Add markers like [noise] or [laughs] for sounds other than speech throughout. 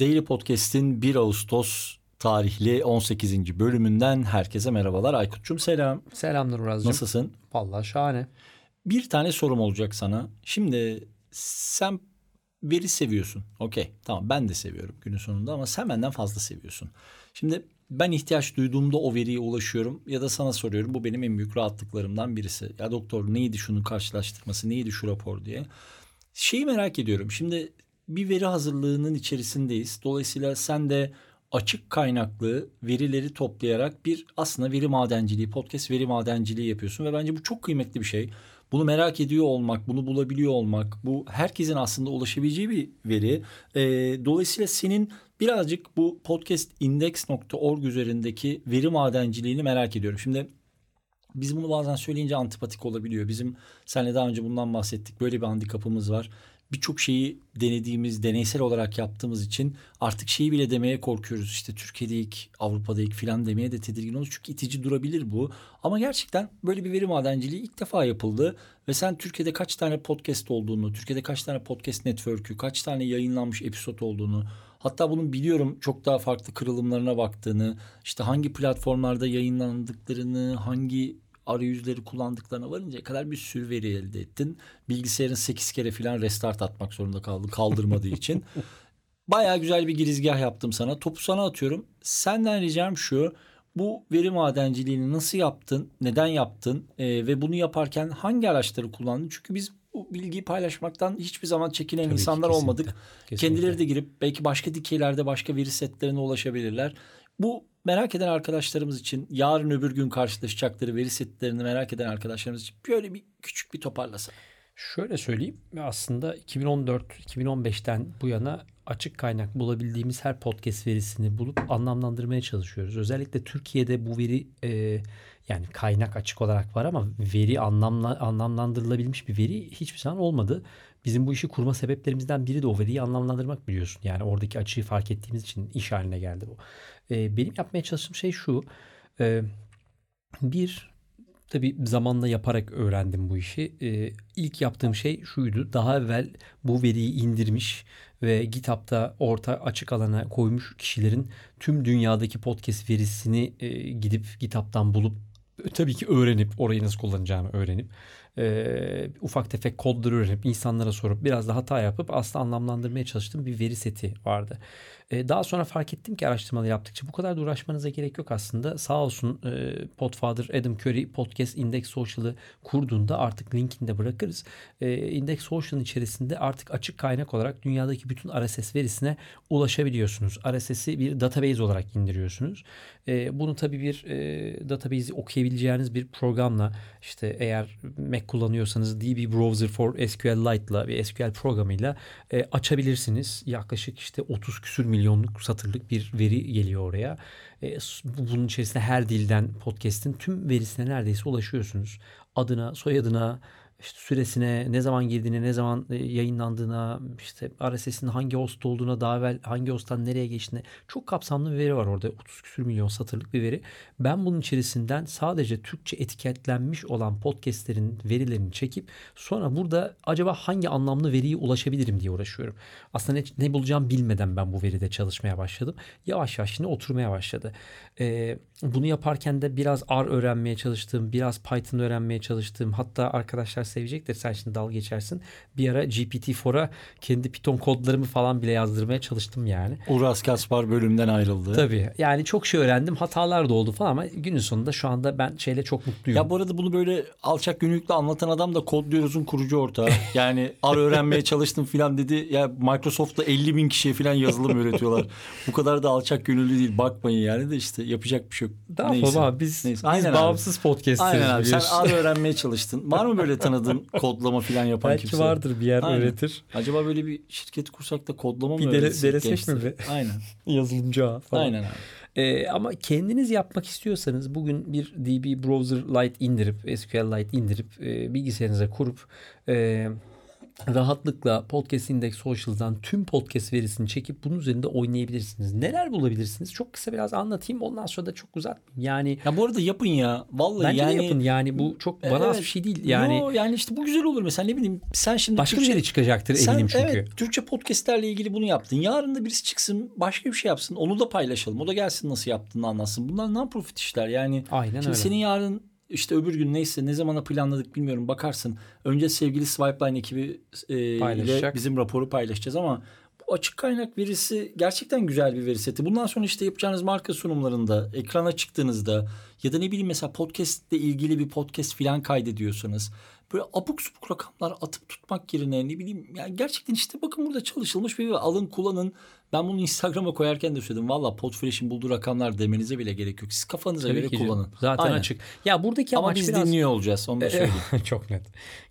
Daily Podcast'in 1 Ağustos tarihli 18. bölümünden herkese merhabalar. Aykut'cum selam. Selamlar Uraz'cığım. Nasılsın? Vallahi şahane. Bir tane sorum olacak sana. Şimdi sen veri seviyorsun. Okey tamam ben de seviyorum günün sonunda ama sen benden fazla seviyorsun. Şimdi ben ihtiyaç duyduğumda o veriye ulaşıyorum ya da sana soruyorum. Bu benim en büyük rahatlıklarımdan birisi. Ya doktor neydi şunun karşılaştırması neydi şu rapor diye. Şeyi merak ediyorum. Şimdi bir veri hazırlığının içerisindeyiz. Dolayısıyla sen de açık kaynaklı verileri toplayarak bir aslında veri madenciliği, podcast veri madenciliği yapıyorsun ve bence bu çok kıymetli bir şey. Bunu merak ediyor olmak, bunu bulabiliyor olmak, bu herkesin aslında ulaşabileceği bir veri. E, dolayısıyla senin birazcık bu podcastindex.org üzerindeki veri madenciliğini merak ediyorum. Şimdi biz bunu bazen söyleyince antipatik olabiliyor. Bizim senle daha önce bundan bahsettik. Böyle bir handikapımız var birçok şeyi denediğimiz, deneysel olarak yaptığımız için artık şeyi bile demeye korkuyoruz. İşte Türkiye'de ilk, Avrupa'da ilk filan demeye de tedirgin oluyoruz. Çünkü itici durabilir bu. Ama gerçekten böyle bir veri madenciliği ilk defa yapıldı. Ve sen Türkiye'de kaç tane podcast olduğunu, Türkiye'de kaç tane podcast network'ü, kaç tane yayınlanmış episod olduğunu, hatta bunun biliyorum çok daha farklı kırılımlarına baktığını, işte hangi platformlarda yayınlandıklarını, hangi arayüzleri kullandıklarına varıncaya kadar bir sürü veri elde ettin. Bilgisayarın 8 kere falan restart atmak zorunda kaldı kaldırmadığı [laughs] için. Baya güzel bir girizgah yaptım sana. Topu sana atıyorum. Senden ricam şu. Bu veri madenciliğini nasıl yaptın? Neden yaptın? Ee, ve bunu yaparken hangi araçları kullandın? Çünkü biz bu bilgiyi paylaşmaktan hiçbir zaman çekinen Tabii insanlar ki, kesinlikle, olmadık. Kesinlikle. Kendileri de girip belki başka dikeylerde başka veri setlerine ulaşabilirler. Bu merak eden arkadaşlarımız için yarın öbür gün karşılaşacakları veri setlerini merak eden arkadaşlarımız için böyle bir küçük bir toparlasana. Şöyle söyleyeyim aslında 2014-2015'ten bu yana açık kaynak bulabildiğimiz her podcast verisini bulup anlamlandırmaya çalışıyoruz. Özellikle Türkiye'de bu veri e, yani kaynak açık olarak var ama veri anlamla, anlamlandırılabilmiş bir veri hiçbir zaman olmadı. Bizim bu işi kurma sebeplerimizden biri de o veriyi anlamlandırmak biliyorsun. Yani oradaki açığı fark ettiğimiz için iş haline geldi bu. E, benim yapmaya çalıştığım şey şu. E, bir Tabi zamanla yaparak öğrendim bu işi. Ee, ilk yaptığım şey şuydu. Daha evvel bu veriyi indirmiş ve GitHub'da orta açık alana koymuş kişilerin tüm dünyadaki podcast verisini e, gidip GitHub'dan bulup tabii ki öğrenip orayı nasıl kullanacağımı öğrenip e, ufak tefek kodları öğrenip insanlara sorup biraz da hata yapıp aslında anlamlandırmaya çalıştığım bir veri seti vardı. E, daha sonra fark ettim ki araştırmalı yaptıkça bu kadar da uğraşmanıza gerek yok aslında. Sağ olsun e, Podfather Adam Curry Podcast Index Social'ı kurduğunda artık linkini de bırakırız. E, Index Social'ın içerisinde artık açık kaynak olarak dünyadaki bütün RSS verisine ulaşabiliyorsunuz. RSS'i bir database olarak indiriyorsunuz. E, bunu tabii bir e, database'i okuyabileceğiniz bir programla işte eğer Mac kullanıyorsanız DB Browser for SQLite'la ve SQL programıyla e, açabilirsiniz. Yaklaşık işte 30 küsür milyonluk satırlık bir veri geliyor oraya. E, bunun içerisinde her dilden podcast'in tüm verisine neredeyse ulaşıyorsunuz. Adına, soyadına, işte süresine, ne zaman girdiğine, ne zaman e, yayınlandığına, işte RSS'in hangi host olduğuna, daha evvel hangi hosttan nereye geçtiğine çok kapsamlı bir veri var orada. 30 küsür milyon satırlık bir veri. Ben bunun içerisinden sadece Türkçe etiketlenmiş olan podcastlerin verilerini çekip sonra burada acaba hangi anlamlı veriye ulaşabilirim diye uğraşıyorum. Aslında ne, ne bulacağım bilmeden ben bu veride çalışmaya başladım. Yavaş yavaş şimdi oturmaya başladı. Ee, bunu yaparken de biraz R öğrenmeye çalıştım, biraz Python öğrenmeye çalıştım. Hatta arkadaşlar sevecektir. Sen şimdi dal geçersin. Bir ara GPT-4'a kendi Python kodlarımı falan bile yazdırmaya çalıştım yani. Uras Kaspar bölümden ayrıldı. Tabii. Yani çok şey öğrendim. Hatalar da oldu falan ama günün sonunda şu anda ben şeyle çok mutluyum. Ya bu arada bunu böyle alçak gönüllükle anlatan adam da Kodluyoruz'un kurucu ortağı. [laughs] Yani ar öğrenmeye çalıştım falan dedi. Ya Microsoft'ta 50 bin kişiye falan yazılım öğretiyorlar. bu kadar da alçak gönüllü değil. Bakmayın yani de işte yapacak bir şey yok. Daha Neyse. abi biz, Neyse. Aynen biz bağımsız podcast'ız. Aynen abi. Sen ar öğrenmeye çalıştın. Var mı böyle tanıdığın [laughs] tanıdığın [laughs] kodlama falan yapan Belki kimse. Belki vardır bir yer Aynen. öğretir. Acaba böyle bir şirket kursak da kodlama bir mı öğretsek? Bir denesek mi be? Aynen. [laughs] Yazılımcı falan. Aynen abi. Ee, ama kendiniz yapmak istiyorsanız bugün bir DB Browser Lite indirip SQL Lite indirip e, bilgisayarınıza kurup e, rahatlıkla Podcast Index Social'dan tüm podcast verisini çekip bunun üzerinde oynayabilirsiniz. Neler bulabilirsiniz? Çok kısa biraz anlatayım. Ondan sonra da çok uzatmayayım. Yani Ya bu arada yapın ya. Vallahi bence yani de yapın. Yani bu çok bana az Evet. bir şey değil. Yani Yo, yani işte bu güzel olur mesela ne bileyim sen şimdi başka bir Türkçe- yere çıkacaktır Sen eminim çünkü. evet Türkçe podcastlerle ilgili bunu yaptın. Yarın da birisi çıksın başka bir şey yapsın. Onu da paylaşalım. O da gelsin nasıl yaptığını anlatsın. Bunlar non-profit işler. Yani Aynen şimdi öyle. senin yarın işte öbür gün neyse ne zamana planladık bilmiyorum bakarsın. Önce sevgili Swipeline ekibi e, ile bizim raporu paylaşacağız ama bu açık kaynak verisi gerçekten güzel bir veri seti. Bundan sonra işte yapacağınız marka sunumlarında, ekrana çıktığınızda ya da ne bileyim mesela podcast ile ilgili bir podcast filan kaydediyorsanız böyle abuk subuk rakamlar atıp tutmak yerine ne bileyim yani gerçekten işte bakın burada çalışılmış bir alın kullanın. Ben bunu Instagram'a koyarken de söyledim. Valla Podfresh'in bulduğu rakamlar demenize bile gerek yok. Siz kafanıza Tabii göre ki canım. kullanın. Zaten Aynen. açık. Ya buradaki Ama amaç biz biraz dinliyor olacağız onu da [laughs] söyleyeyim. Çok net.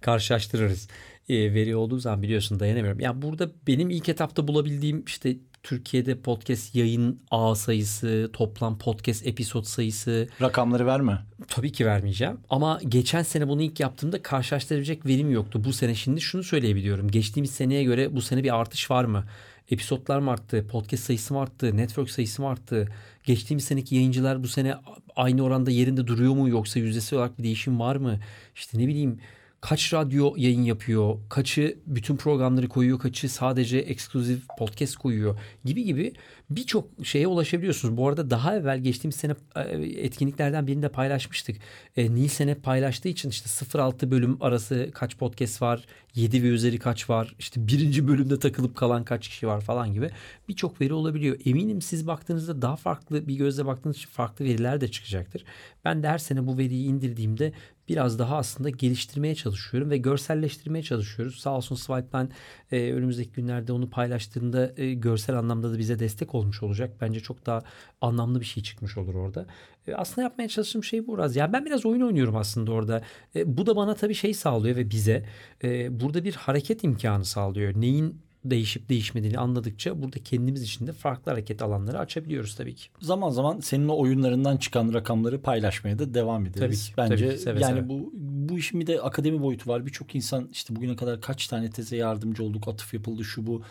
Karşılaştırırız. Ee, veri olduğu zaman biliyorsun dayanamıyorum. Yani burada benim ilk etapta bulabildiğim işte Türkiye'de podcast yayın ağ sayısı, toplam podcast episod sayısı Rakamları verme. tabii ki vermeyeceğim. Ama geçen sene bunu ilk yaptığımda karşılaştırabilecek verim yoktu. Bu sene şimdi şunu söyleyebiliyorum. Geçtiğimiz seneye göre bu sene bir artış var mı? Episodlar mı arttı? Podcast sayısı mı arttı? Network sayısı mı arttı? Geçtiğimiz seneki yayıncılar bu sene aynı oranda yerinde duruyor mu? Yoksa yüzdesi olarak bir değişim var mı? İşte ne bileyim kaç radyo yayın yapıyor? Kaçı bütün programları koyuyor? Kaçı sadece ekskluzif podcast koyuyor? Gibi gibi birçok şeye ulaşabiliyorsunuz. Bu arada daha evvel geçtiğimiz sene e, etkinliklerden birinde paylaşmıştık. E, Nielsen hep paylaştığı için işte 0-6 bölüm arası kaç podcast var? 7 ve üzeri kaç var? İşte birinci bölümde takılıp kalan kaç kişi var falan gibi birçok veri olabiliyor. Eminim siz baktığınızda daha farklı bir gözle baktığınız için farklı veriler de çıkacaktır. Ben de her sene bu veriyi indirdiğimde biraz daha aslında geliştirmeye çalışıyorum ve görselleştirmeye çalışıyoruz. Sağ olsun Swipeline e, önümüzdeki günlerde onu paylaştığında e, görsel anlamda da bize destek olmuş olacak. Bence çok daha anlamlı bir şey çıkmış olur orada. E, aslında yapmaya çalıştığım şey bu biraz. Yani ben biraz oyun oynuyorum aslında orada. E, bu da bana tabii şey sağlıyor ve bize e, burada bir hareket imkanı sağlıyor. Neyin değişip değişmediğini anladıkça burada kendimiz için de farklı hareket alanları açabiliyoruz tabii ki. Zaman zaman senin o oyunlarından çıkan rakamları paylaşmaya da devam ederiz. Tabii ki, Bence tabii ki, seve yani seve. bu bu işin bir de akademi boyutu var. Birçok insan işte bugüne kadar kaç tane teze yardımcı olduk, atıf yapıldı şu bu.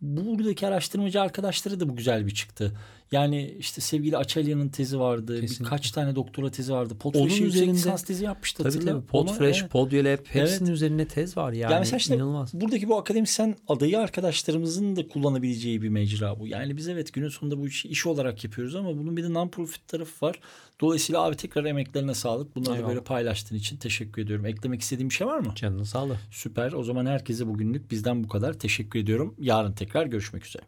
Buradaki araştırmacı arkadaşları da bu güzel bir çıktı. Yani işte sevgili Açelya'nın tezi vardı. Kesinlikle. Birkaç tane doktora tezi vardı. Podfresh'in üzerinde- lisans tezi yapmıştı. Tabii tabii. Podfresh, evet. Podyolab hepsinin Evet. üzerine tez var yani. Yani mesela işte inanılmaz. buradaki bu akademisyen adayı arkadaşlarımızın da kullanabileceği bir mecra bu. Yani biz evet günün sonunda bu işi iş olarak yapıyoruz ama bunun bir de non-profit tarafı var. Dolayısıyla abi tekrar emeklerine sağlık. Bunları Eyvallah. böyle paylaştığın için teşekkür ediyorum. Eklemek istediğim bir şey var mı? Canını sağlığı. Süper. O zaman herkese bugünlük bizden bu kadar. Teşekkür ediyorum. Yarın tekrar görüşmek üzere.